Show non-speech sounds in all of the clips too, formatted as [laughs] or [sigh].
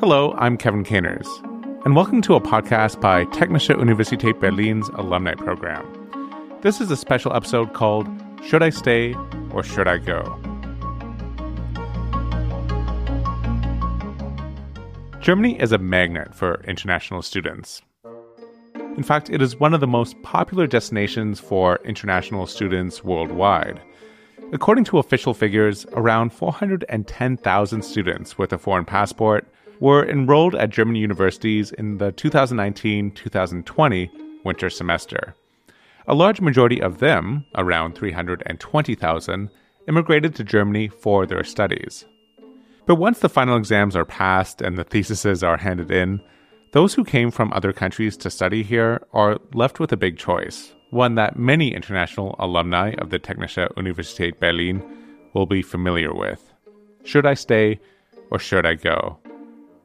Hello, I'm Kevin Caners, and welcome to a podcast by Technische Universität Berlin's alumni program. This is a special episode called Should I Stay or Should I Go? Germany is a magnet for international students. In fact, it is one of the most popular destinations for international students worldwide. According to official figures, around 410,000 students with a foreign passport were enrolled at German universities in the 2019 2020 winter semester. A large majority of them, around 320,000, immigrated to Germany for their studies. But once the final exams are passed and the theses are handed in, those who came from other countries to study here are left with a big choice, one that many international alumni of the Technische Universität Berlin will be familiar with. Should I stay or should I go?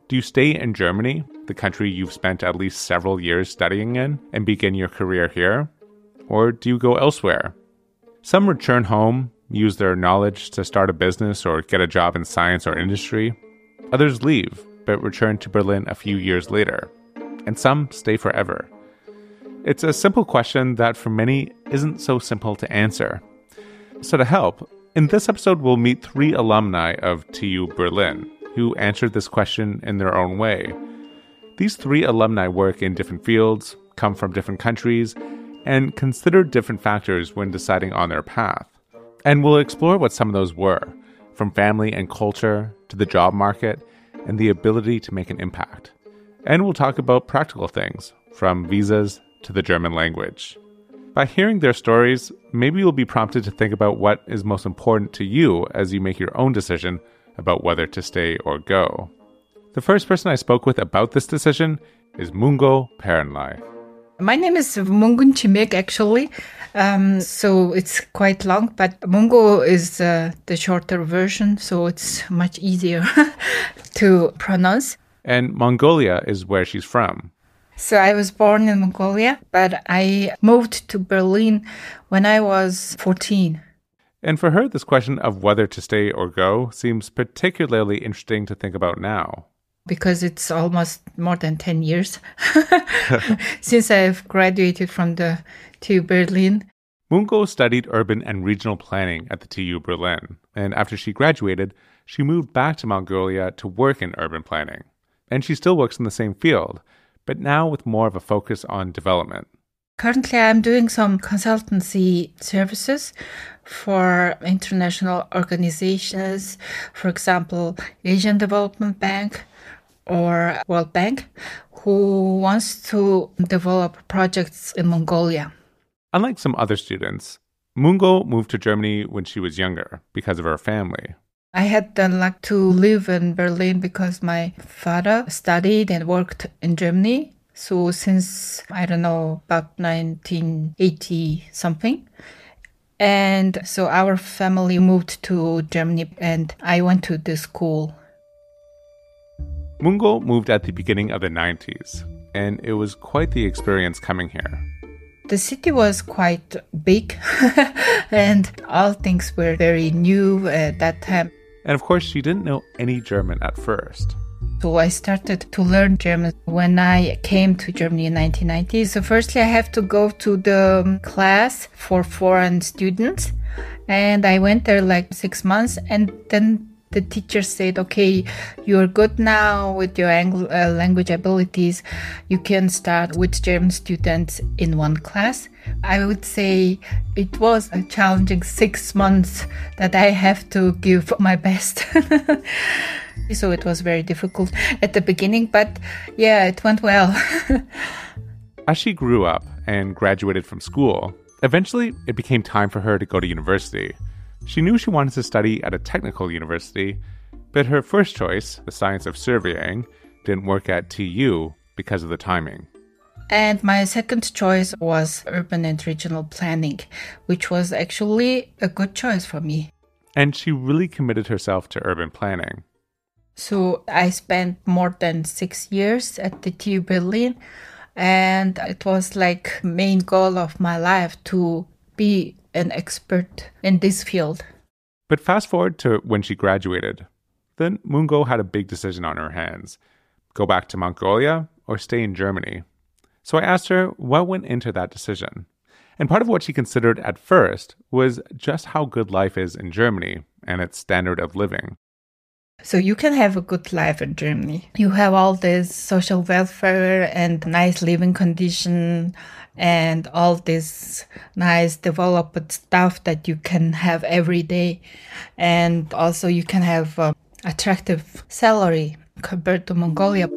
Do you stay in Germany, the country you've spent at least several years studying in, and begin your career here? Or do you go elsewhere? Some return home, use their knowledge to start a business or get a job in science or industry. Others leave, but return to Berlin a few years later. And some stay forever. It's a simple question that for many isn't so simple to answer. So, to help, in this episode, we'll meet three alumni of TU Berlin who answered this question in their own way. These three alumni work in different fields, come from different countries, and consider different factors when deciding on their path. And we'll explore what some of those were, from family and culture to the job market and the ability to make an impact. And we'll talk about practical things, from visas to the German language. By hearing their stories, maybe you'll be prompted to think about what is most important to you as you make your own decision about whether to stay or go. The first person I spoke with about this decision is Mungo Perenlai. My name is Mungun Chimik, actually. Um, so it's quite long, but Mungo is uh, the shorter version, so it's much easier [laughs] to pronounce. And Mongolia is where she's from. So I was born in Mongolia, but I moved to Berlin when I was 14. And for her, this question of whether to stay or go seems particularly interesting to think about now because it's almost more than 10 years [laughs] since I've graduated from the TU Berlin. Mungo studied urban and regional planning at the TU Berlin, and after she graduated, she moved back to Mongolia to work in urban planning. And she still works in the same field, but now with more of a focus on development. Currently, I'm doing some consultancy services for international organizations, for example, Asian Development Bank or World Bank, who wants to develop projects in Mongolia. Unlike some other students, Mungo moved to Germany when she was younger because of her family. I had the luck to live in Berlin because my father studied and worked in Germany so since, I don't know, about 1980 something. And so our family moved to Germany and I went to the school. Mungo moved at the beginning of the 90s, and it was quite the experience coming here. The city was quite big, [laughs] and all things were very new at that time. And of course, she didn't know any German at first. So I started to learn German when I came to Germany in 1990. So firstly, I have to go to the um, class for foreign students. And I went there like six months and then the teacher said, okay, you're good now with your uh, language abilities. You can start with German students in one class. I would say it was a challenging six months that I have to give my best. [laughs] So it was very difficult at the beginning, but yeah, it went well. [laughs] As she grew up and graduated from school, eventually it became time for her to go to university. She knew she wanted to study at a technical university, but her first choice, the science of surveying, didn't work at TU because of the timing. And my second choice was urban and regional planning, which was actually a good choice for me. And she really committed herself to urban planning. So I spent more than six years at the TU Berlin, and it was like main goal of my life to be an expert in this field. But fast forward to when she graduated. then Mungo had a big decision on her hands go back to Mongolia or stay in Germany. So I asked her what went into that decision. And part of what she considered at first was just how good life is in Germany and its standard of living. So you can have a good life in Germany. You have all this social welfare and nice living condition and all this nice developed stuff that you can have every day. And also you can have a attractive salary compared to Mongolia.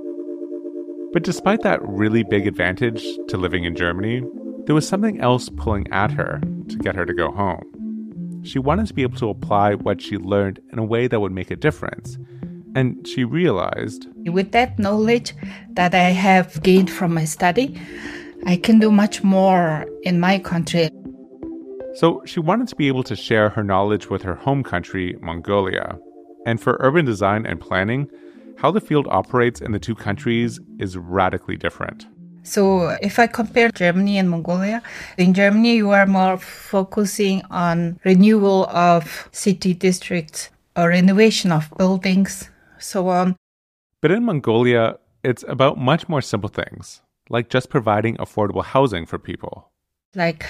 But despite that really big advantage to living in Germany, there was something else pulling at her to get her to go home. She wanted to be able to apply what she learned in a way that would make a difference. And she realized with that knowledge that I have gained from my study, I can do much more in my country. So she wanted to be able to share her knowledge with her home country, Mongolia. And for urban design and planning, how the field operates in the two countries is radically different. So, if I compare Germany and Mongolia, in Germany you are more focusing on renewal of city districts or renovation of buildings, so on. But in Mongolia, it's about much more simple things, like just providing affordable housing for people. Like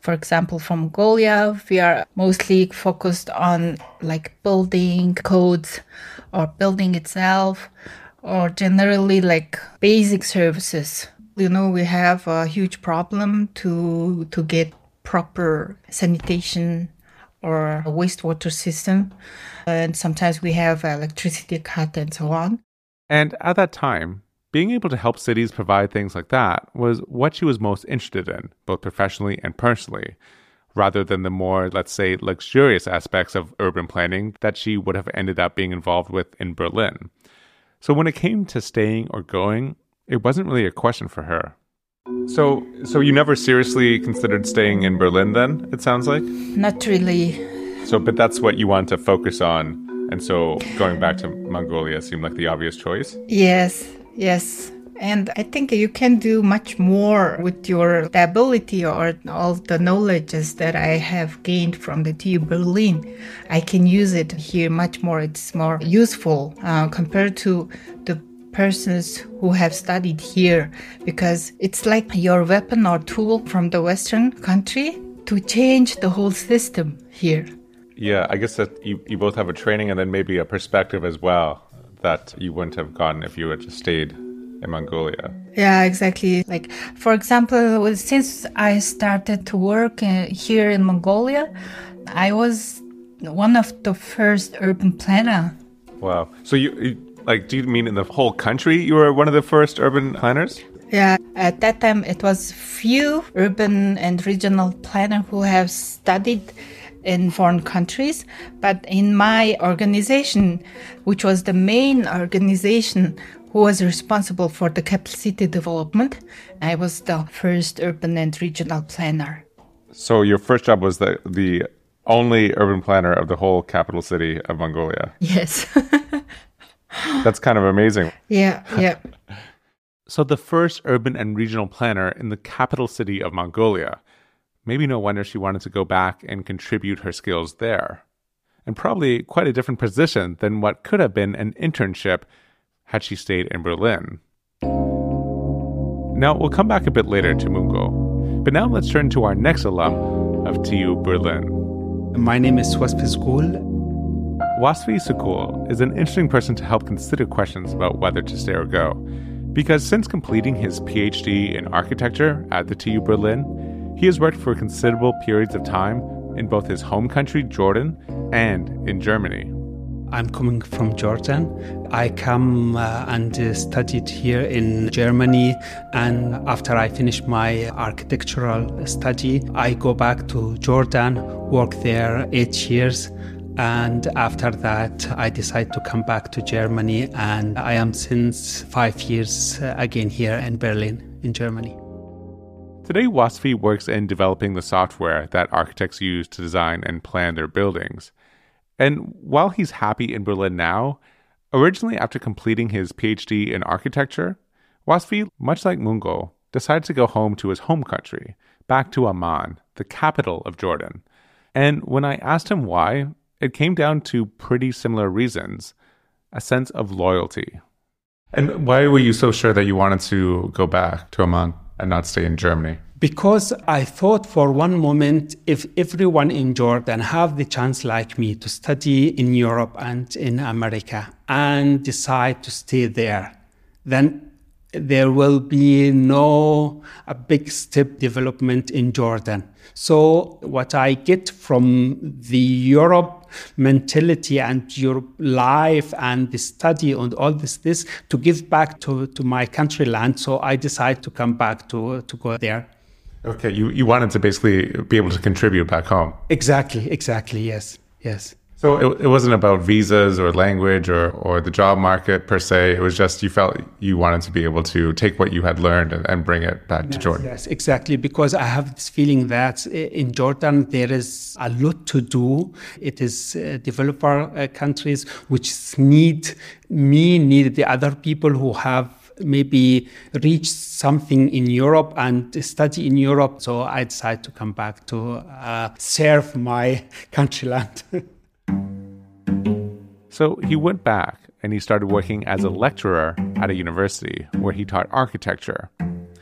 for example, from Mongolia, we are mostly focused on like building codes or building itself or generally like basic services. You know, we have a huge problem to to get proper sanitation or a wastewater system. And sometimes we have electricity cut and so on. And at that time, being able to help cities provide things like that was what she was most interested in, both professionally and personally, rather than the more, let's say, luxurious aspects of urban planning that she would have ended up being involved with in Berlin. So when it came to staying or going, it wasn't really a question for her. So, so you never seriously considered staying in Berlin then, it sounds like? Not really. So, but that's what you want to focus on. And so going back to Mongolia seemed like the obvious choice? Yes, Yes. And I think you can do much more with your ability or all the knowledges that I have gained from the TU Berlin. I can use it here much more. It's more useful uh, compared to the persons who have studied here because it's like your weapon or tool from the Western country to change the whole system here. Yeah, I guess that you, you both have a training and then maybe a perspective as well that you wouldn't have gotten if you had just stayed in Mongolia. Yeah, exactly. Like, for example, since I started to work uh, here in Mongolia, I was one of the first urban planner. Wow. So you, like, do you mean in the whole country you were one of the first urban planners? Yeah, at that time it was few urban and regional planners who have studied in foreign countries. But in my organization, which was the main organization who was responsible for the capital city development, I was the first urban and regional planner. So your first job was the the only urban planner of the whole capital city of Mongolia. Yes. [laughs] That's kind of amazing. [laughs] Yeah, yeah. so the first urban and regional planner in the capital city of Mongolia. Maybe no wonder she wanted to go back and contribute her skills there. And probably quite a different position than what could have been an internship had she stayed in Berlin. Now, we'll come back a bit later to Mungo, but now let's turn to our next alum of TU Berlin. My name is Wasfi Sukul. Wasfi Sukul is an interesting person to help consider questions about whether to stay or go, because since completing his PhD in architecture at the TU Berlin, he has worked for considerable periods of time in both his home country, Jordan, and in Germany. I'm coming from Jordan. I come uh, and uh, studied here in Germany. And after I finish my architectural study, I go back to Jordan, work there eight years. And after that, I decided to come back to Germany. And I am since five years uh, again here in Berlin, in Germany. Today, Wasfi works in developing the software that architects use to design and plan their buildings. And while he's happy in Berlin now, originally after completing his PhD in architecture, Wasfi, much like Mungo, decided to go home to his home country, back to Amman, the capital of Jordan. And when I asked him why, it came down to pretty similar reasons. a sense of loyalty. And why were you so sure that you wanted to go back to Amman and not stay in Germany? Because I thought for one moment if everyone in Jordan have the chance like me to study in Europe and in America and decide to stay there, then there will be no a big step development in Jordan. So what I get from the Europe mentality and your life and the study and all this this to give back to, to my country land. So I decide to come back to to go there. Okay, you, you wanted to basically be able to contribute back home. Exactly, exactly, yes. Yes. So it, it wasn't about visas or language or, or the job market per se. It was just you felt you wanted to be able to take what you had learned and, and bring it back yes, to Jordan. Yes, exactly. Because I have this feeling that in Jordan there is a lot to do. It is uh, developer uh, countries which need me, need the other people who have maybe reached something in Europe and study in Europe. So I decided to come back to uh, serve my [laughs] countryland. [laughs] So he went back and he started working as a lecturer at a university where he taught architecture.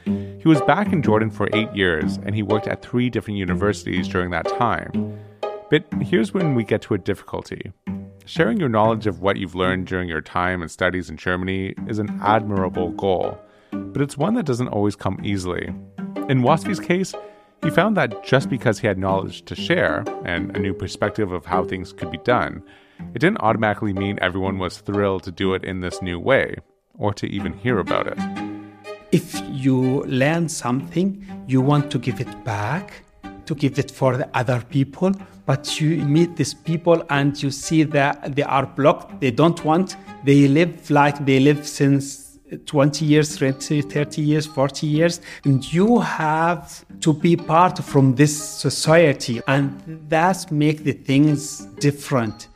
He was back in Jordan for eight years and he worked at three different universities during that time. But here's when we get to a difficulty. Sharing your knowledge of what you've learned during your time and studies in Germany is an admirable goal, but it's one that doesn't always come easily. In Wasfi's case, he found that just because he had knowledge to share and a new perspective of how things could be done, it didn't automatically mean everyone was thrilled to do it in this new way or to even hear about it. If you learn something, you want to give it back, to give it for the other people, but you meet these people and you see that they are blocked, they don't want, they live like they live since 20 years, 30, 30 years, 40 years, and you have to be part from this society, and that make the things different.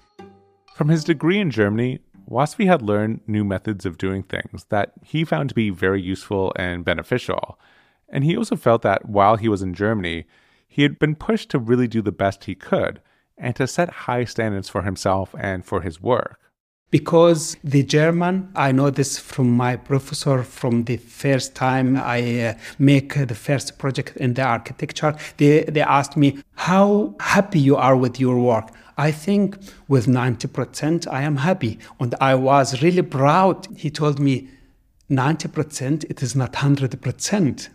From his degree in Germany, Wasfi had learned new methods of doing things that he found to be very useful and beneficial. And he also felt that while he was in Germany, he had been pushed to really do the best he could and to set high standards for himself and for his work. Because the German, I know this from my professor from the first time I uh, make the first project in the architecture. They, they asked me, How happy you are with your work? I think with 90% I am happy. And I was really proud. He told me 90% it is not 100%.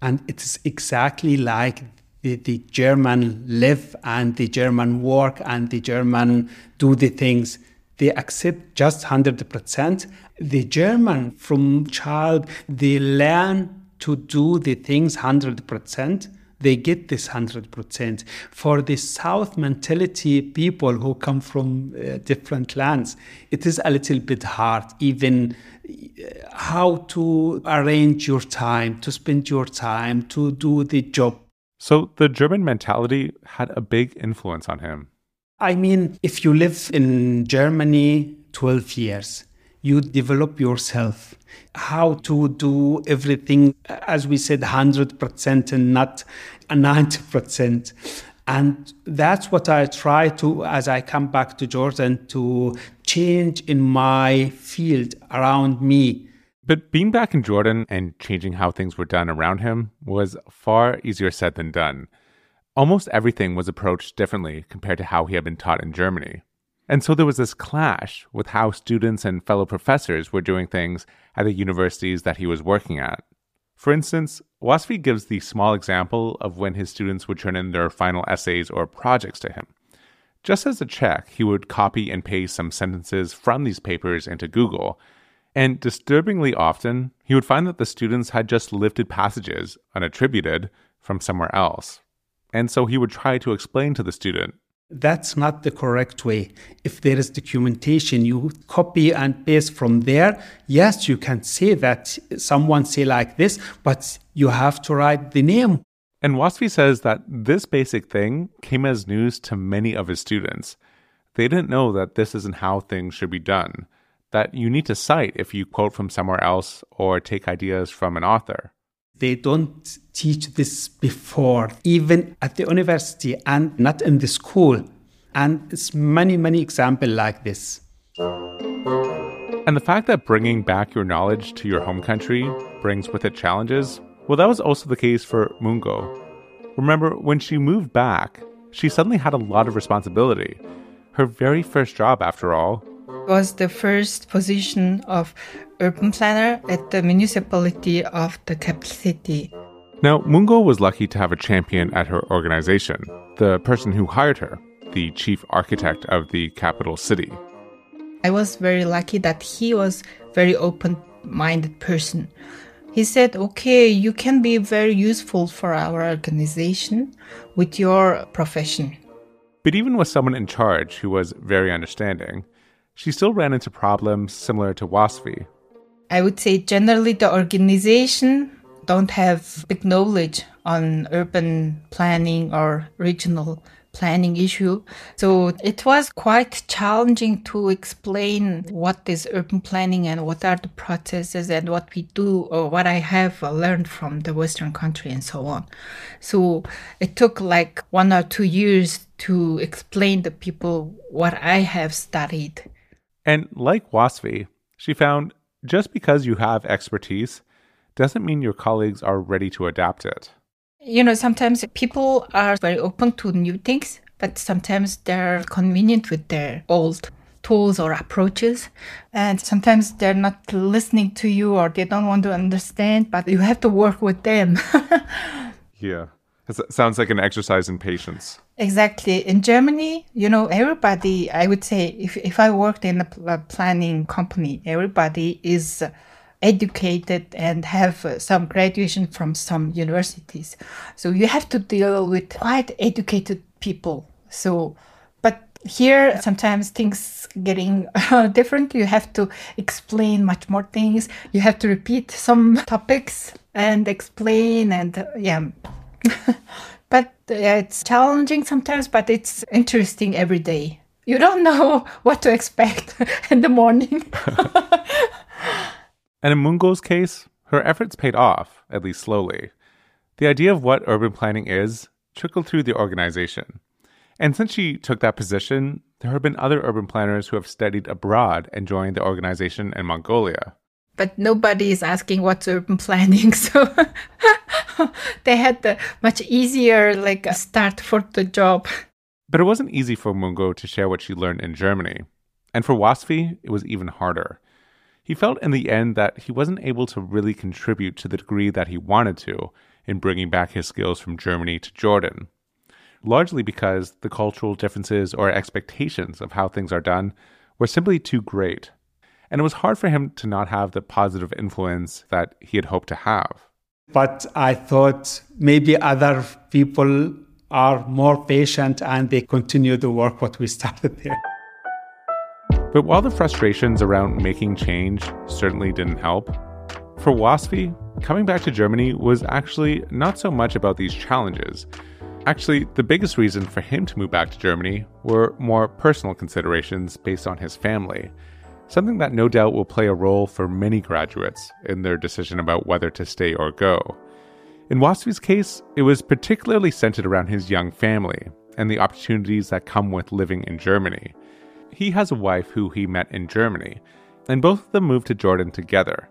And it is exactly like the, the German live and the German work and the German do the things. They accept just 100%. The German from child, they learn to do the things 100% they get this 100%. For the South mentality people who come from uh, different lands, it is a little bit hard, even uh, how to arrange your time, to spend your time, to do the job. So the German mentality had a big influence on him. I mean, if you live in Germany 12 years, you develop yourself how to do everything as we said 100% and not 90% and that's what i try to as i come back to jordan to change in my field around me. But being back in jordan and changing how things were done around him was far easier said than done. Almost everything was approached differently compared to how he had been taught in germany and so there was this clash with how students and fellow professors were doing things at the universities that he was working at. For instance, Wasfi gives the small example of when his students would turn in their final essays or projects to him. Just as a check, he would copy and paste some sentences from these papers into Google, and disturbingly often, he would find that the students had just lifted passages, unattributed, from somewhere else. And so he would try to explain to the student that's not the correct way. If there is documentation, you copy and paste from there. Yes, you can say that someone say like this, but you have to write the name. And Wasfi says that this basic thing came as news to many of his students. They didn't know that this isn't how things should be done, that you need to cite if you quote from somewhere else or take ideas from an author. They don't teach this before, even at the university and not in the school. And it's many, many examples like this. And the fact that bringing back your knowledge to your home country brings with it challenges, well, that was also the case for Mungo. Remember, when she moved back, she suddenly had a lot of responsibility. Her very first job, after all, was the first position of urban planner at the municipality of the capital city. Now, Mungo was lucky to have a champion at her organization, the person who hired her, the chief architect of the capital city. I was very lucky that he was very open-minded person. He said, "Okay, you can be very useful for our organization with your profession." But even with someone in charge who was very understanding, she still ran into problems similar to Wasfi. I would say generally the organization don't have big knowledge on urban planning or regional planning issue. So it was quite challenging to explain what is urban planning and what are the processes and what we do or what I have learned from the Western country and so on. So it took like one or two years to explain to people what I have studied. And like Wasfi, she found just because you have expertise doesn't mean your colleagues are ready to adapt it. You know, sometimes people are very open to new things, but sometimes they're convenient with their old tools or approaches. And sometimes they're not listening to you or they don't want to understand, but you have to work with them. [laughs] yeah. It sounds like an exercise in patience. Exactly. In Germany, you know, everybody, I would say, if, if I worked in a planning company, everybody is educated and have some graduation from some universities. So you have to deal with quite educated people. So, but here sometimes things getting [laughs] different. You have to explain much more things. You have to repeat some [laughs] topics and explain and uh, yeah. [laughs] but it's challenging sometimes, but it's interesting every day. You don't know [laughs] what to expect [laughs] in the morning. and in Mungo's case, her efforts paid off, at least slowly. The idea of what urban planning is trickled through the organization. And since she took that position, there have been other urban planners who have studied abroad and joined the organization in Mongolia. But nobody is asking what's urban planning, [laughs] so [laughs] they had the much easier like start for the job. But it wasn't easy for Mungo to share what she learned in Germany. And for Wasfi, it was even harder. He felt in the end that he wasn't able to really contribute to the degree that he wanted to in bringing back his skills from Germany to Jordan, largely because the cultural differences or expectations of how things are done were simply too great. And it was hard for him to not have the positive influence that he had hoped to have. But I thought maybe other people are more patient and they continue the work what we [laughs] started there. But while the frustrations around making change certainly didn't help, for Wasfi, coming back to Germany was actually not so much about these challenges. Actually, the biggest reason for him to move back to Germany were more personal considerations based on his family something that no doubt will play a role for many graduates in their decision about whether to stay or go. In Wasfi's case, it was particularly centered around his young family and the opportunities that come with living in Germany. He has a wife who he met in Germany, and both of them moved to Jordan together.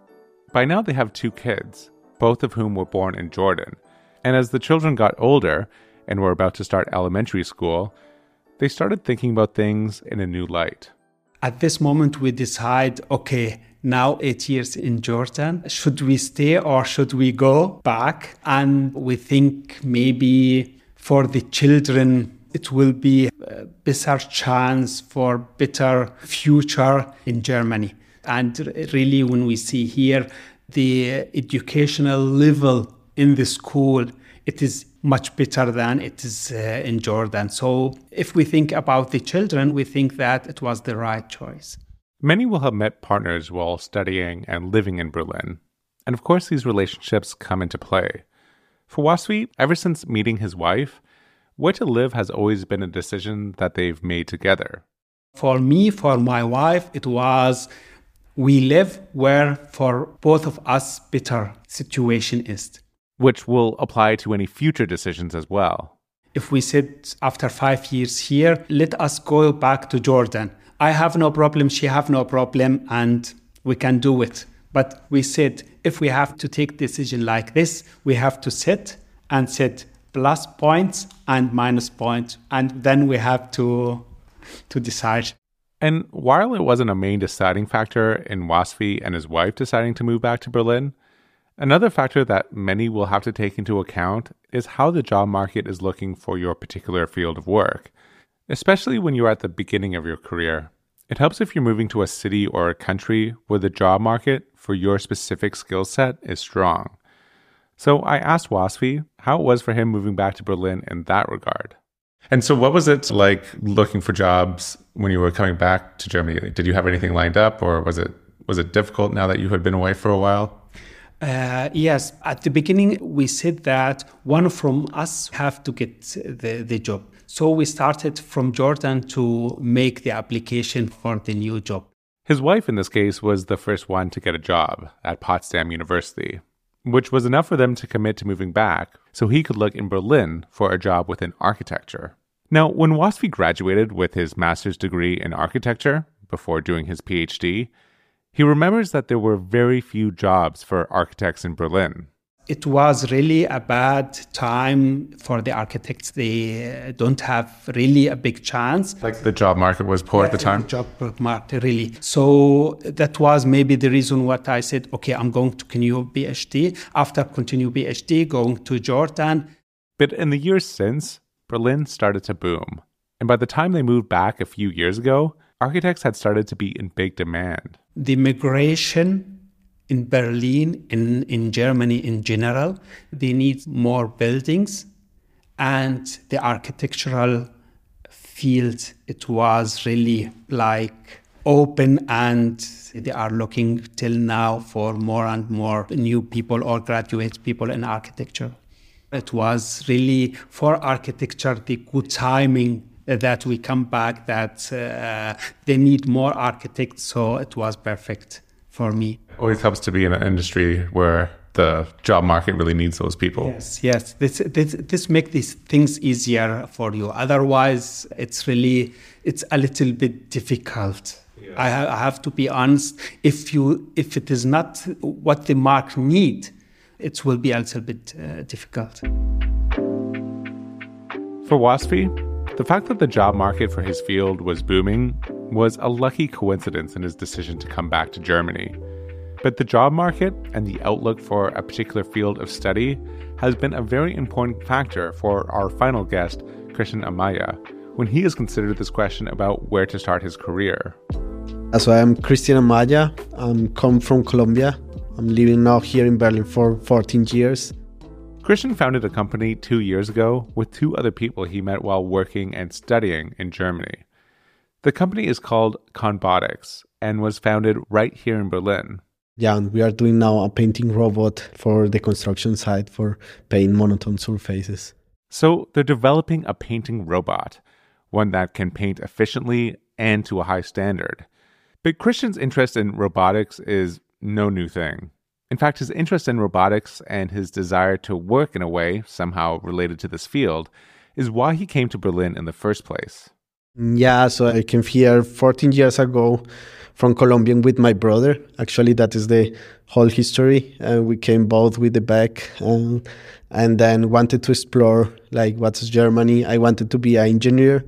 By now, they have two kids, both of whom were born in Jordan. And as the children got older and were about to start elementary school, they started thinking about things in a new light. At this moment, we decide okay, now eight years in Jordan. Should we stay or should we go back? And we think maybe for the children, it will be a better chance for better future in Germany. And really, when we see here the educational level in the school, it is much better than it is uh, in Jordan. So if we think about the children, we think that it was the right choice. Many will have met partners while studying and living in Berlin. And of course, these relationships come into play. For Wasfi, ever since meeting his wife, where to live has always been a decision that they've made together. For me, for my wife, it was we live where for both of us better situation is which will apply to any future decisions as well. If we said after five years here, let us go back to Jordan. I have no problem, she have no problem, and we can do it. But we said if we have to take decision like this, we have to sit and set plus points and minus points, and then we have to to decide. And while it wasn't a main deciding factor in Wasfi and his wife deciding to move back to Berlin, another factor that many will have to take into account is how the job market is looking for your particular field of work, especially when you're at the beginning of your career. It helps if you're moving to a city or a country where the job market for your specific skill set is strong. So I asked Wasfi how it was for him moving back to Berlin in that regard. And so, what was it like looking for jobs when you were coming back to Germany? Did you have anything lined up, or was it was it difficult now that you had been away for a while? Uh, yes, at the beginning we said that one from us have to get the, the job. So we started from Jordan to make the application for the new job. His wife, in this case, was the first one to get a job at Potsdam University, which was enough for them to commit to moving back so he could look in Berlin for a job within architecture. Now, when Wasfi graduated with his master's degree in architecture before doing his PhD, he remembers that there were very few jobs for architects in Berlin it was really a bad time for the architects. They uh, don't have really a big chance. Like the job market was poor yeah, at the time? The job market, really. So that was maybe the reason what I said, okay, I'm going to continue PhD. After continue PhD, going to Jordan. But in the years since, Berlin started to boom. And by the time they moved back a few years ago, architects had started to be in big demand. The migration in Berlin, in, in Germany in general, they need more buildings and the architectural field, it was really like open and they are looking till now for more and more new people or graduate people in architecture. It was really for architecture the good timing that we come back that uh, they need more architects so it was perfect for me. Always helps to be in an industry where the job market really needs those people. Yes, yes. This this this make these things easier for you. Otherwise, it's really it's a little bit difficult. Yeah. I, ha- I have to be honest. If you if it is not what the market need, it will be a little bit uh, difficult. For Wasfi, the fact that the job market for his field was booming was a lucky coincidence in his decision to come back to Germany. But the job market and the outlook for a particular field of study has been a very important factor for our final guest, Christian Amaya, when he has considered this question about where to start his career. So I'm Christian Amaya. I'm come from Colombia. I'm living now here in Berlin for 14 years. Christian founded a company two years ago with two other people he met while working and studying in Germany. The company is called Conbotics and was founded right here in Berlin. Yeah, and we are doing now a painting robot for the construction site for paint monotone surfaces. So they're developing a painting robot, one that can paint efficiently and to a high standard. But Christian's interest in robotics is no new thing. In fact, his interest in robotics and his desire to work in a way somehow related to this field is why he came to Berlin in the first place. Yeah, so I came here 14 years ago from Colombia with my brother. Actually, that is the whole history. Uh, we came both with the back um, and then wanted to explore like what's Germany. I wanted to be an engineer.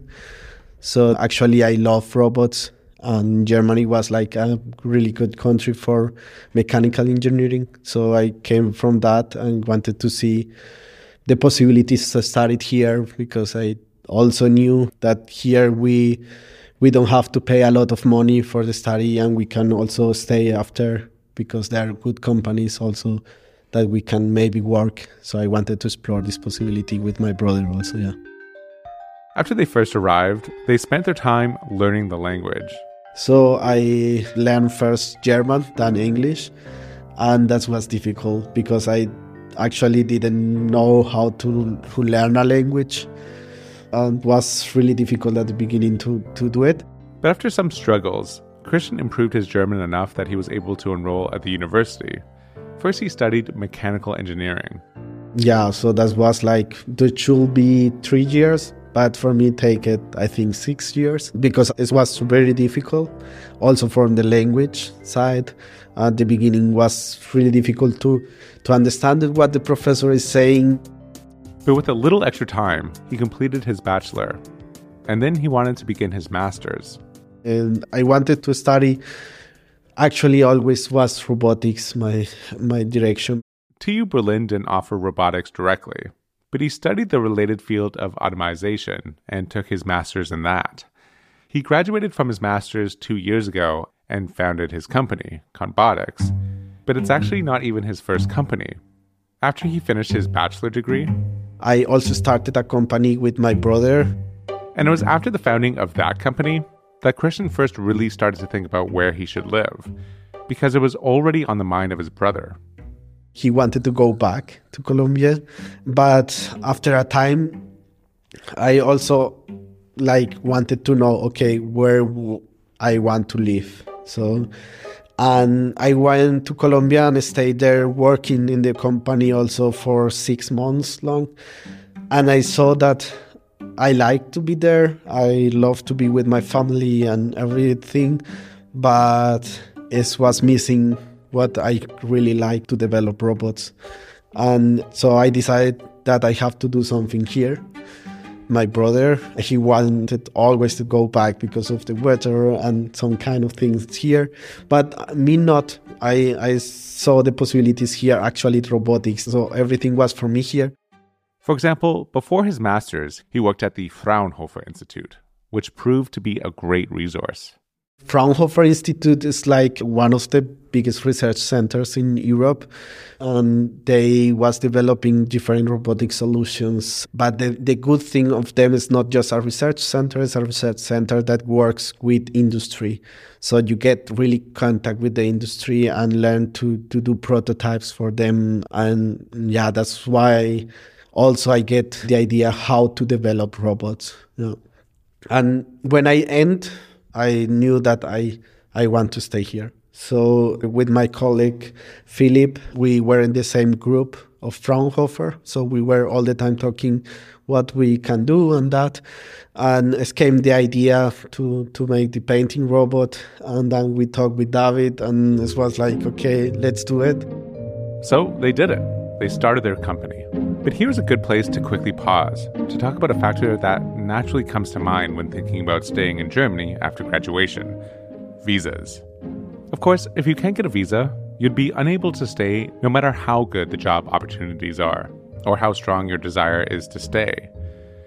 So actually, I love robots. And Germany was like a really good country for mechanical engineering. So I came from that and wanted to see the possibilities I started here because I also knew that here we we don't have to pay a lot of money for the study and we can also stay after because there are good companies also that we can maybe work. So i wanted to explore this possibility with my brother also yeah. After they first arrived they spent their time learning the language so i learned first german then english and that was difficult because i actually didn't know how to, to learn a language and was really difficult at the beginning to, to do it. But after some struggles, Christian improved his German enough that he was able to enroll at the university. First, he studied mechanical engineering. Yeah, so that was like, it should be three years, but for me take it i think six years because it was very difficult. Also from the language side at the beginning was really difficult to to understand what the professor is saying. But with a little extra time he completed his bachelor and then he wanted to begin his master's. And i wanted to study actually always was robotics my my direction. TU Berlin didn't offer robotics directly, but he studied the related field of automation and took his master's in that. He graduated from his master's two years ago and founded his company, Conbotics, but it's actually not even his first company. After he finished his bachelor degree, I also started a company with my brother. And it was after the founding of that company that Christian first really started to think about where he should live, because it was already on the mind of his brother he wanted to go back to Colombia. But after a time, I also like wanted to know, okay, where I want to live. So, and I went to Colombia and stayed there working in the company also for six months long. And I saw that I like to be there. I love to be with my family and everything, but it was missing what I really like to develop robots. And so I decided that I have to do something here. My brother, he wanted always to go back because of the weather and some kind of things here. But me not. I, I saw the possibilities here, actually robotics. So everything was for me here. For example, before his master's, he worked at the Fraunhofer Institute, which proved to be a great resource. Fraunhofer Institute is like one of the biggest research centers in Europe. And they was developing different robotic solutions. But the, the good thing of them is not just a research center, it's a research center that works with industry. So you get really contact with the industry and learn to, to do prototypes for them. And yeah, that's why also I get the idea how to develop robots. Yeah. And when I end I knew that I I want to stay here. So with my colleague Philip, we were in the same group of Fraunhofer. So we were all the time talking what we can do and that. And it came the idea to to make the painting robot. And then we talked with David and it was like, okay, let's do it. So they did it. They started their company. But here's a good place to quickly pause to talk about a factor that naturally comes to mind when thinking about staying in Germany after graduation visas. Of course, if you can't get a visa, you'd be unable to stay no matter how good the job opportunities are or how strong your desire is to stay.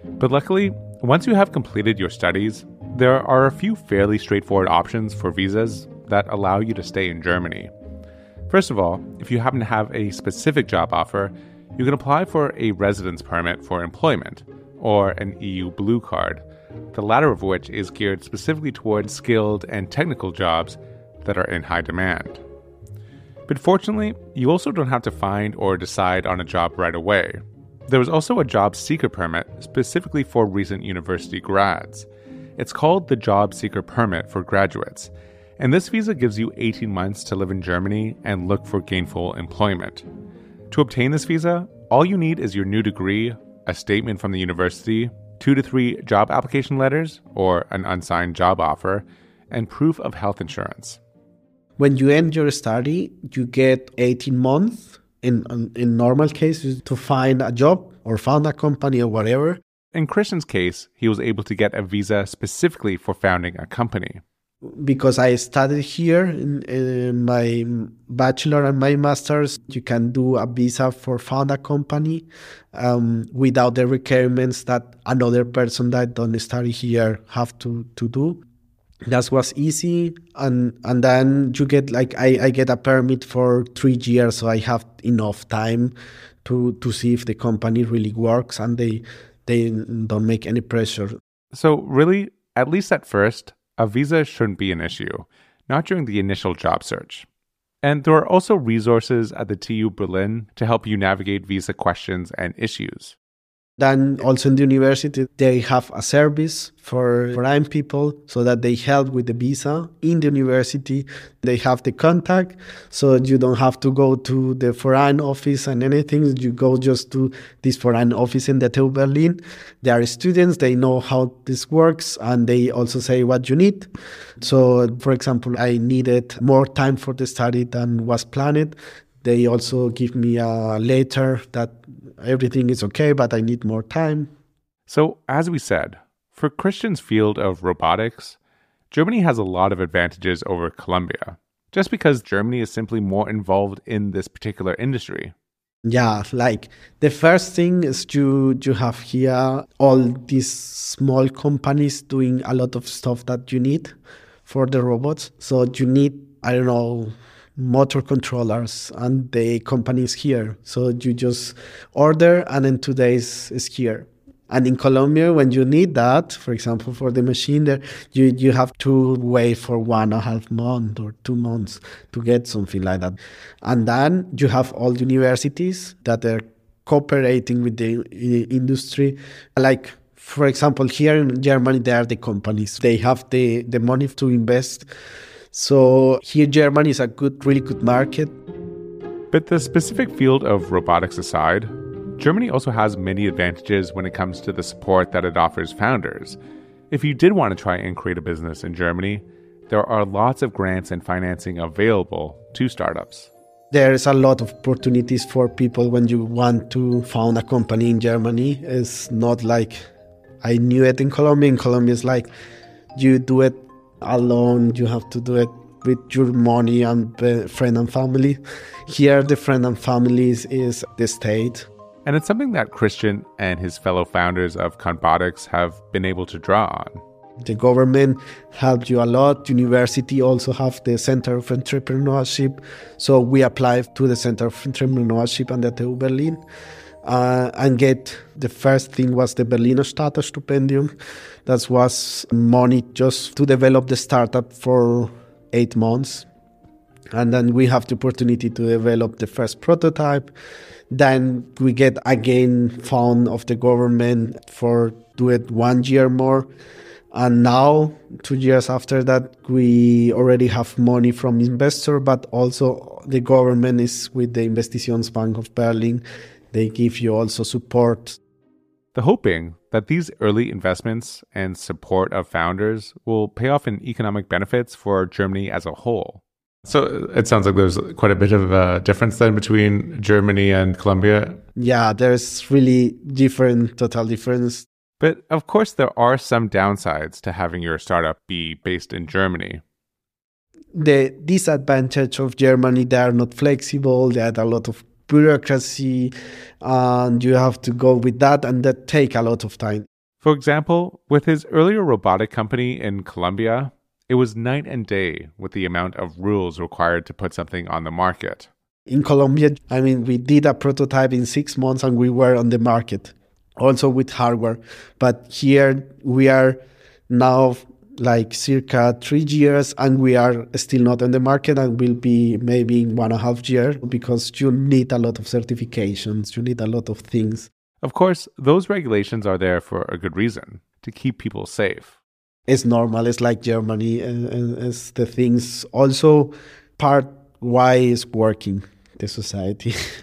But luckily, once you have completed your studies, there are a few fairly straightforward options for visas that allow you to stay in Germany. First of all, if you happen to have a specific job offer, you can apply for a residence permit for employment, or an EU Blue Card, the latter of which is geared specifically towards skilled and technical jobs that are in high demand. But fortunately, you also don't have to find or decide on a job right away. There is also a job seeker permit specifically for recent university grads. It's called the Job Seeker Permit for graduates, and this visa gives you 18 months to live in Germany and look for gainful employment. To obtain this visa, all you need is your new degree, a statement from the university, two to three job application letters or an unsigned job offer, and proof of health insurance. When you end your study, you get 18 months in, in normal cases to find a job or found a company or whatever. In Christian's case, he was able to get a visa specifically for founding a company because I studied here in, in, my bachelor and my master's, you can do a visa for found a company um, without the requirements that another person that don't study here have to, to do. That was easy, and and then you get like I, I get a permit for three years, so I have enough time to to see if the company really works and they they don't make any pressure. So really, at least at first, a visa shouldn't be an issue, not during the initial job search. And there are also resources at the TU Berlin to help you navigate visa questions and issues. Then also in the university, they have a service for foreign people so that they help with the visa in the university. They have the contact, so you don't have to go to the foreign office and anything. You go just to this foreign office in the TU Berlin. They are students, they know how this works, and they also say what you need. So, for example, I needed more time for the study than was planned. They also give me a letter that everything is okay, but I need more time. So, as we said, for Christian's field of robotics, Germany has a lot of advantages over Colombia, just because Germany is simply more involved in this particular industry. Yeah, like the first thing is you you have here all these small companies doing a lot of stuff that you need for the robots. So you need I don't know motor controllers and the company is here. So you just order and in two days it's here. And in Colombia, when you need that, for example, for the machine there, you, you have to wait for one and a half month or two months to get something like that. And then you have all universities that are cooperating with the industry. Like, for example, here in Germany, there are the companies. They have the, the money to invest so here, Germany is a good, really good market. But the specific field of robotics aside, Germany also has many advantages when it comes to the support that it offers founders. If you did want to try and create a business in Germany, there are lots of grants and financing available to startups. There's a lot of opportunities for people when you want to found a company in Germany. It's not like I knew it in Colombia. In Colombia, it's like you do it alone. You have to do it with your money and friend and family. Here, the friend and families is the state. And it's something that Christian and his fellow founders of Conbotics have been able to draw on. The government helped you a lot. University also have the Center of Entrepreneurship. So we applied to the Center of Entrepreneurship and the TU Berlin uh, and get the first thing was the Berliner Starterstipendium. That was money just to develop the startup for eight months. And then we have the opportunity to develop the first prototype. Then we get again fund of the government for do it one year more. And now, two years after that, we already have money from investor, but also the government is with the Investitionsbank of Berlin they give you also support. The hoping that these early investments and support of founders will pay off in economic benefits for Germany as a whole. So it sounds like there's quite a bit of a difference then between Germany and Colombia. Yeah, there's really different, total difference. But of course, there are some downsides to having your startup be based in Germany. The disadvantage of Germany, they are not flexible. They had a lot of bureaucracy and you have to go with that and that take a lot of time. For example with his earlier robotic company in colombia it was night and day with the amount of rules required to put something on the market. In colombia i mean we did a prototype in six months and we were on the market also with hardware. But here we are now like circa three years and we are still not on the market and will be maybe in one and a half year because you need a lot of certifications you need a lot of things. Of course those regulations are there for a good reason to keep people safe. It's normal it's like germany and, and it's the things. Also part why is working the society [laughs] [laughs]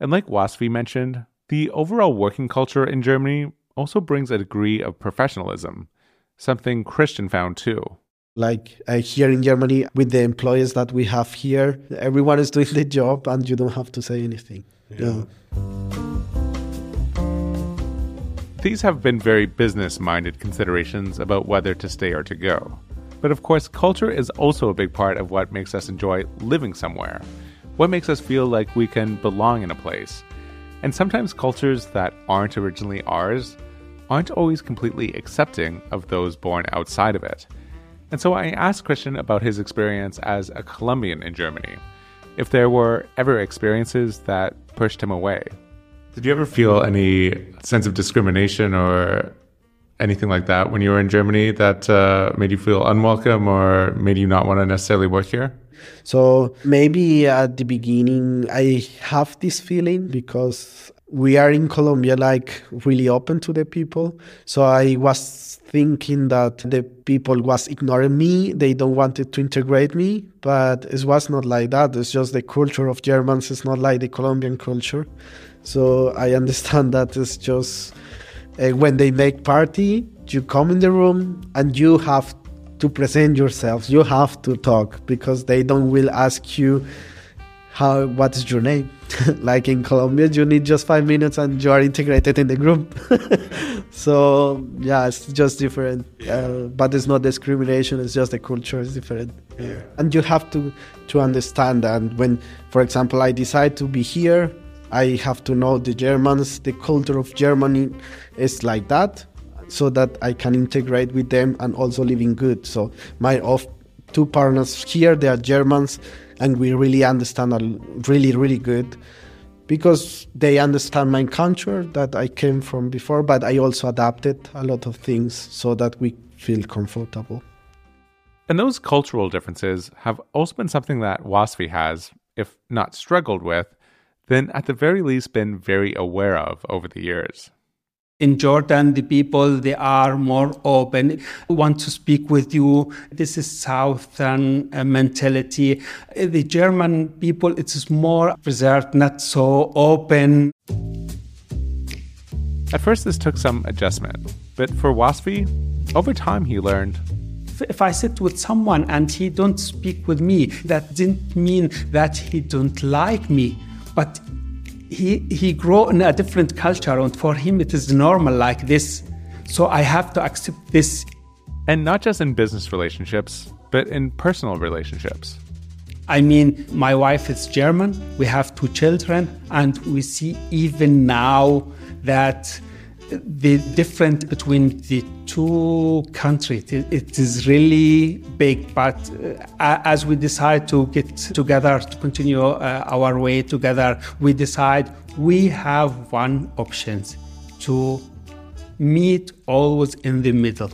and like wasfi mentioned the overall working culture in germany also brings a degree of professionalism something Christian found too. Like uh, here in Germany, with the employees that we have here, everyone is doing the job and you don't have to say anything. Yeah. yeah. These have been very business minded considerations about whether to stay or to go. But of course, culture is also a big part of what makes us enjoy living somewhere, what makes us feel like we can belong in a place. And sometimes cultures that aren't originally ours aren't always completely accepting of those born outside of it. And so I asked Christian about his experience as a Colombian in Germany, if there were ever experiences that pushed him away. Did you ever feel any sense of discrimination or anything like that when you were in Germany that uh, made you feel unwelcome or made you not want to necessarily work here? So maybe at the beginning I have this feeling because we are in Colombia like really open to the people. So I was thinking that the people was ignoring me. They don't wanted to integrate me, but it was not like that. It's just the culture of Germans. It's not like the Colombian culture. So I [laughs] understand that it's just uh, when they make party, you come in the room and you have to present yourself. You have to talk because they don't will ask you how what is your name? [laughs] Like in colombia you need just five minutes and you are integrated in the group. [laughs] So yeah it's just different. Yeah. uh, but it's not discrimination it's just the culture is different. Yeah. and you have to to understand that when for example i decide to be here i have to know the germans the culture of germany is like that so that i can integrate with them and also living good. So my of two partners here they are germans and we really understand really really good because they understand my culture that I came from before, but I also adapted a lot of things so that we feel comfortable. And those cultural differences have also been something that WASFI has, if not struggled with, then at the very least been very aware of over the years in Jordan, the people they are more open, want to speak with you. This is southern uh, mentality. The German people, it's more reserved, not so open. At first, this took some adjustment, but for Wasfi, over time he learned if I sit with someone and he don't speak with me, that didn't mean that he don't like me, but he he grew in a different culture and for him it is normal like this. So i have to accept this. And not just in business relationships but in personal relationships. I mean my wife is german we have two children and we see even now that the difference between the two countries. It is really big but uh, as we decide to get together to continue uh, our way together we decide we have one option to meet always in the middle.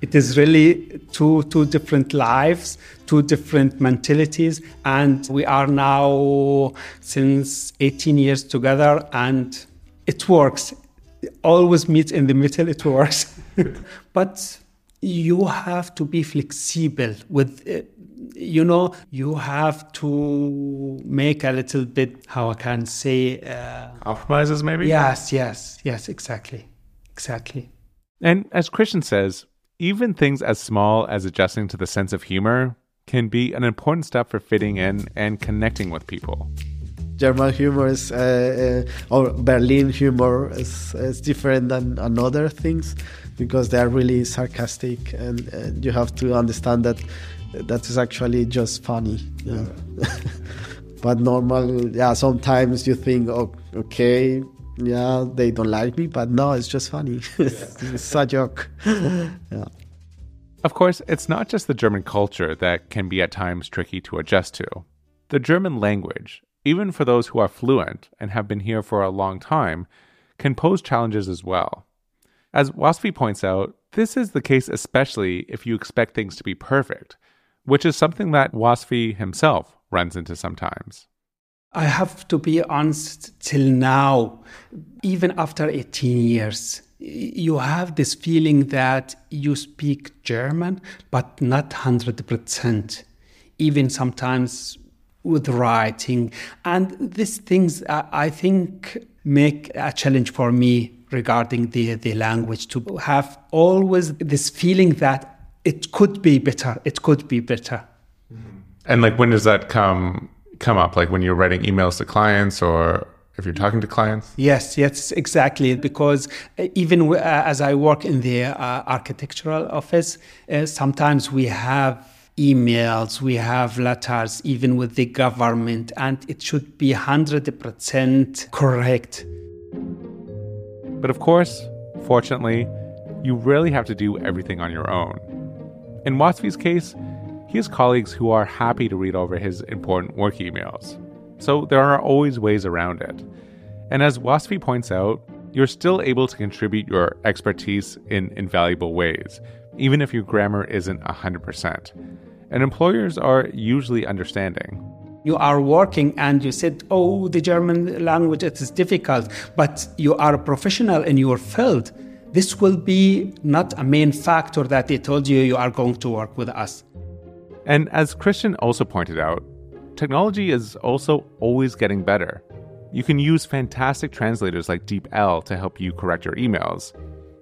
It is really two two different lives two different mentalities and we are now since 18 years together and it works always meet in the middle, it works. [laughs] but you have to be flexible with uh, you know you have to make a little bit how i can say uh, compromises maybe? Yes yes yes exactly exactly. And as christian says even things as small as adjusting to the sense of humor can be an important step for fitting in and connecting with people German humor is, uh, uh, or Berlin humor is, is different than, other things because they are really sarcastic, and, and, you have to understand that that is actually just funny. Yeah. [laughs] but normal, yeah. Sometimes you think, oh, okay, yeah, they don't like me, but no, it's just funny. [laughs] it's a joke. [laughs] yeah. Of course, it's not just the German culture that can be at times tricky to adjust to. The German language, even for those who are fluent and have been here for a long time, can pose challenges as well. As Wasfi points out, this is the case especially if you expect things to be perfect, which is something that Wasfi himself runs into sometimes. I have to be honest, till now, even after 18 years, you have this feeling that you speak German, but not 100%. Even sometimes with writing. And these things, uh, I think, make a challenge for me regarding the, the language to have always this feeling that it could be better. It could be better. Mm-hmm. And like, when does that come come up? Like when you're writing emails to clients or if you're talking to clients? Yes, yes, exactly. Because even uh, as I work in the uh, architectural office, uh, sometimes we have emails, we have letters, even with the government, and it should be 100% correct. But of course, fortunately, you rarely have to do everything on your own. In Wasfi's case, he has colleagues who are happy to read over his important work emails. So there are always ways around it. And as Wasfi points out, you're still able to contribute your expertise in invaluable ways, even if your grammar isn't 100% and employers are usually understanding. You are working and you said, oh, the German language, it is difficult, but you are a professional in your field. This will be not a main factor that they told you you are going to work with us. And as Christian also pointed out, technology is also always getting better. You can use fantastic translators like DeepL to help you correct your emails.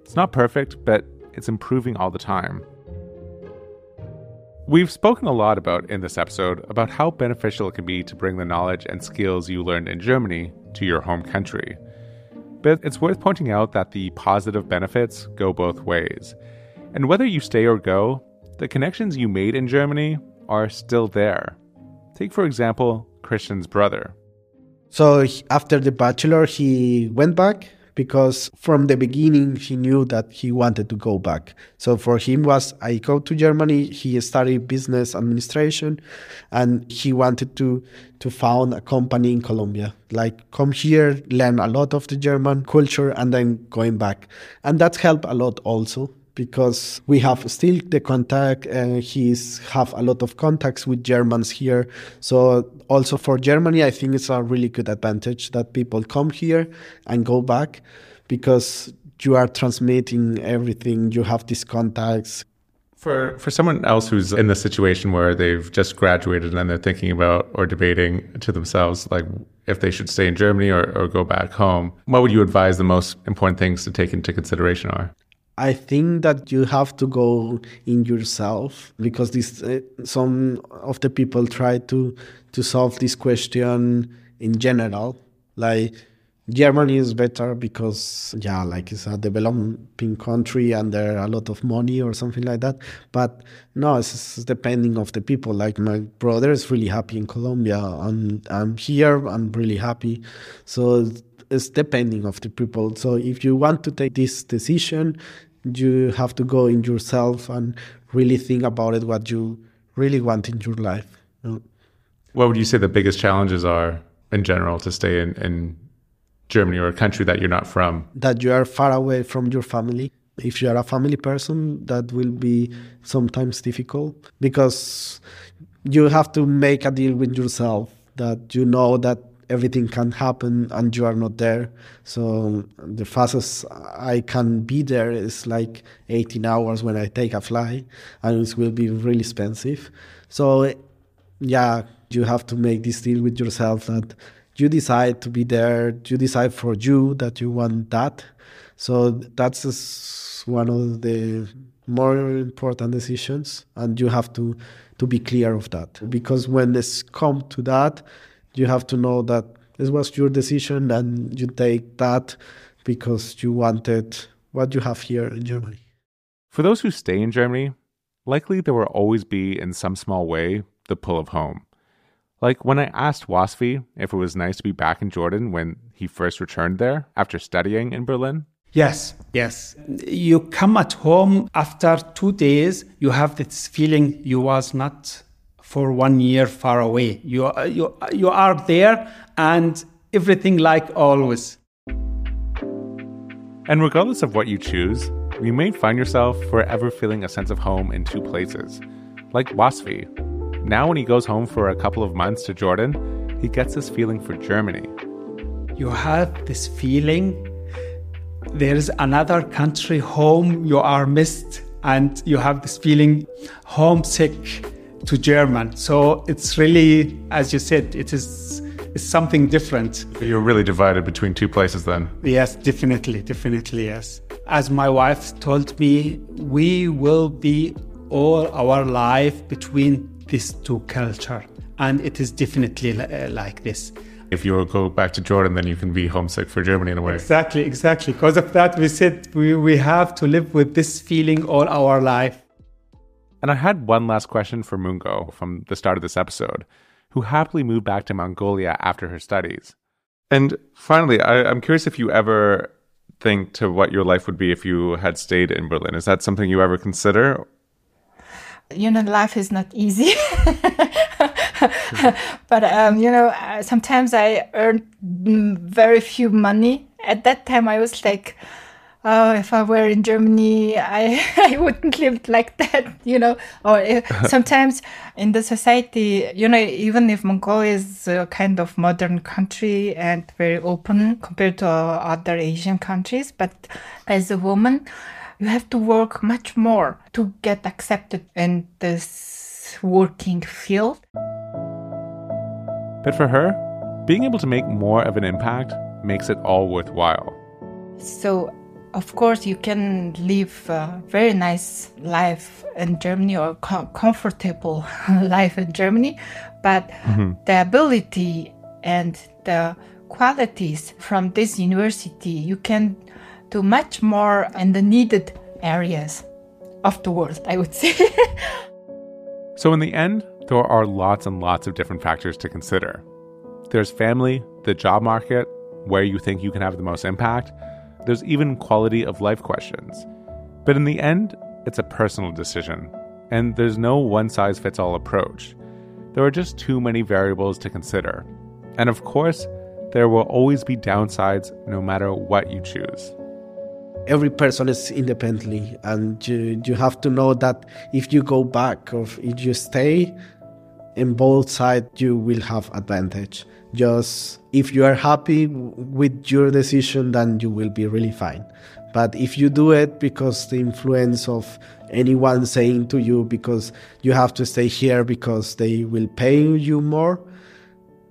It's not perfect, but it's improving all the time. We've spoken a lot about in this episode about how beneficial it can be to bring the knowledge and skills you learned in Germany to your home country. But it's worth pointing out that the positive benefits go both ways. And whether you stay or go, the connections you made in Germany are still there. Take, for example, Christian's brother. So after the bachelor, he went back because from the beginning he knew that he wanted to go back. So for him was I go to Germany, he studied business administration and he wanted to to found a company in Colombia. Like come here, learn a lot of the German culture and then going back. And that helped a lot also because we have still the contact and he's have a lot of contacts with Germans here. So also for Germany, I think it's a really good advantage that people come here and go back because you are transmitting everything. You have these contacts. For for someone else who's in the situation where they've just graduated and they're thinking about or debating to themselves like if they should stay in Germany or, or go back home, what would you advise the most important things to take into consideration are? I think that you have to go in yourself because this uh, some of the people try to to solve this question in general. Like Germany is better because yeah, like it's a developing country and there are a lot of money or something like that. But no, it's, it's depending of the people. Like my brother is really happy in Colombia and I'm here. I'm really happy. So it's depending of the people. So if you want to take this decision, you have to go in yourself and really think about it what you really want in your life you know? what would you say the biggest challenges are in general to stay in, in germany or a country that you're not from that you are far away from your family if you are a family person that will be sometimes difficult because you have to make a deal with yourself that you know that everything can happen and you are not there. So the fastest I can be there is like 18 hours when I take a flight, and it will be really expensive. So yeah, you have to make this deal with yourself that you decide to be there, you decide for you that you want that. So that's one of the more important decisions, and you have to to be clear of that because when it's come to that you have to know that this was your decision and you take that because you wanted what you have here in Germany. For those who stay in Germany, likely there will always be, in some small way, the pull of home. Like when I asked Wasfi if it was nice to be back in Jordan when he first returned there after studying in Berlin. Yes, yes. You come at home after two days, you have this feeling you was not for one year far away. You, uh, you, uh, you are there and everything like always. And regardless of what you choose, you may find yourself forever feeling a sense of home in two places. Like Wasfi. Now, when he goes home for a couple of months to Jordan, he gets this feeling for Germany. You have this feeling there's another country home you are missed, and you have this feeling homesick to German. So it's really, as you said, it is it's something different. You're really divided between two places then? Yes, definitely, definitely, yes. As my wife told me, we will be all our life between these two culture, and it is definitely uh, like this. If you go back to Jordan, then you can be homesick for Germany in a way. Exactly, exactly. Because of that, we said we, we have to live with this feeling all our life. And I had one last question for Mungo from the start of this episode, who happily moved back to Mongolia after her studies. And finally, I, am curious if you ever think to what your life would be if you had stayed in Berlin. Is that something you ever consider? You know, life is not easy. [laughs] but, um, you know, uh, sometimes I earned very few money. At that time, I was like, oh, if I were in Germany, I, [laughs] I wouldn't live like that, you know. Or if, eh, [laughs] sometimes in the society, you know, even if Mongolia is a kind of modern country and very open compared to other Asian countries, but as a woman, you have to work much more to get accepted in this working field. But for her, being able to make more of an impact makes it all worthwhile. So of course, you can live a very nice life in Germany or com- comfortable [laughs] life in Germany, but mm-hmm. the ability and the qualities from this university, you can do much more in the needed areas of the world, I would [laughs] say. so, in the end, there are lots and lots of different factors to consider. There's family, the job market, where you think you can have the most impact there's even quality of life questions. But in the end, it's a personal decision, and there's no one size fits all approach. There are just too many variables to consider. And of course, there will always be downsides no matter what you choose. Every person is independently, and you, you have to know that if you go back or if you stay, in both sides you will have advantage just if you are happy with your decision then you will be really fine. But if you do it because the influence of anyone saying to you because you have to stay here because they will pay you more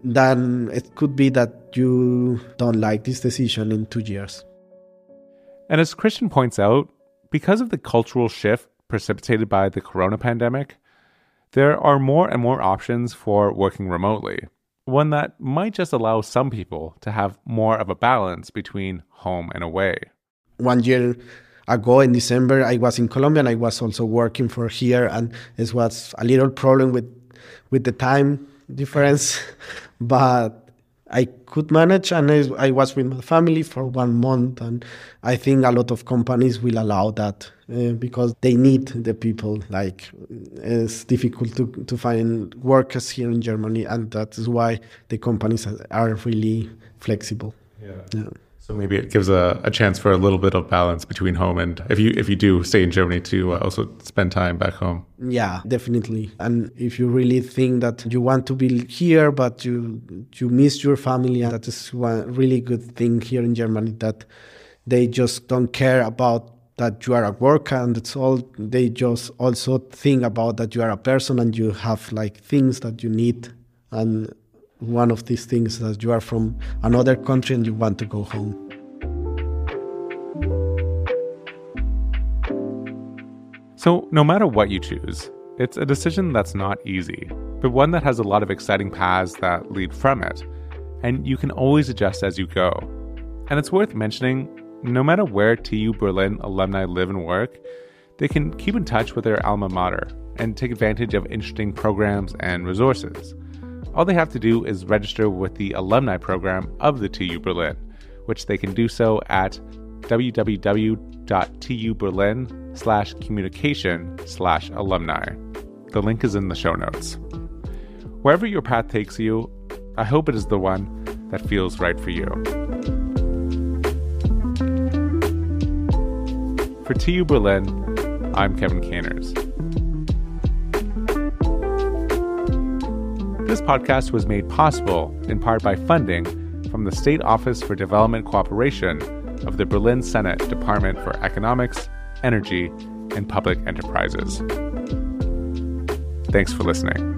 then it could be that you don't like this decision in 2 years. And as Christian points out because of the cultural shift precipitated by the corona pandemic there are more and more options for working remotely one that might just allow some people to have more of a balance between home and away. One year ago in December, I was in Colombia and I was also working for here, and it was a little problem with with the time difference, [laughs] but I could manage, and I, I, was with my family for one month, and I think a lot of companies will allow that uh, because they need the people. Like it's difficult to to find workers here in Germany, and that is why the companies are really flexible. yeah. yeah. So maybe it gives a, a chance for a little bit of balance between home and if you if you do stay in Germany to uh, also spend time back home. Yeah, definitely. And if you really think that you want to be here but you you miss your family, that is one really good thing here in Germany that they just don't care about that you are a worker and it's all they just also think about that you are a person and you have like things that you need and one of these things that you are from another country and you want to go home. So, no matter what you choose, it's a decision that's not easy, but one that has a lot of exciting paths that lead from it, and you can always adjust as you go. And it's worth mentioning no matter where TU Berlin alumni live and work, they can keep in touch with their alma mater and take advantage of interesting programs and resources all they have to do is register with the alumni program of the TU Berlin, which they can do so at www.tuberlin slash communication slash alumni. The link is in the show notes. Wherever your path takes you, I hope it is the one that feels right for you. For TU Berlin, I'm Kevin Caners. This podcast was made possible in part by funding from the State Office for Development Cooperation of the Berlin Senate Department for Economics, Energy, and Public Enterprises. Thanks for listening.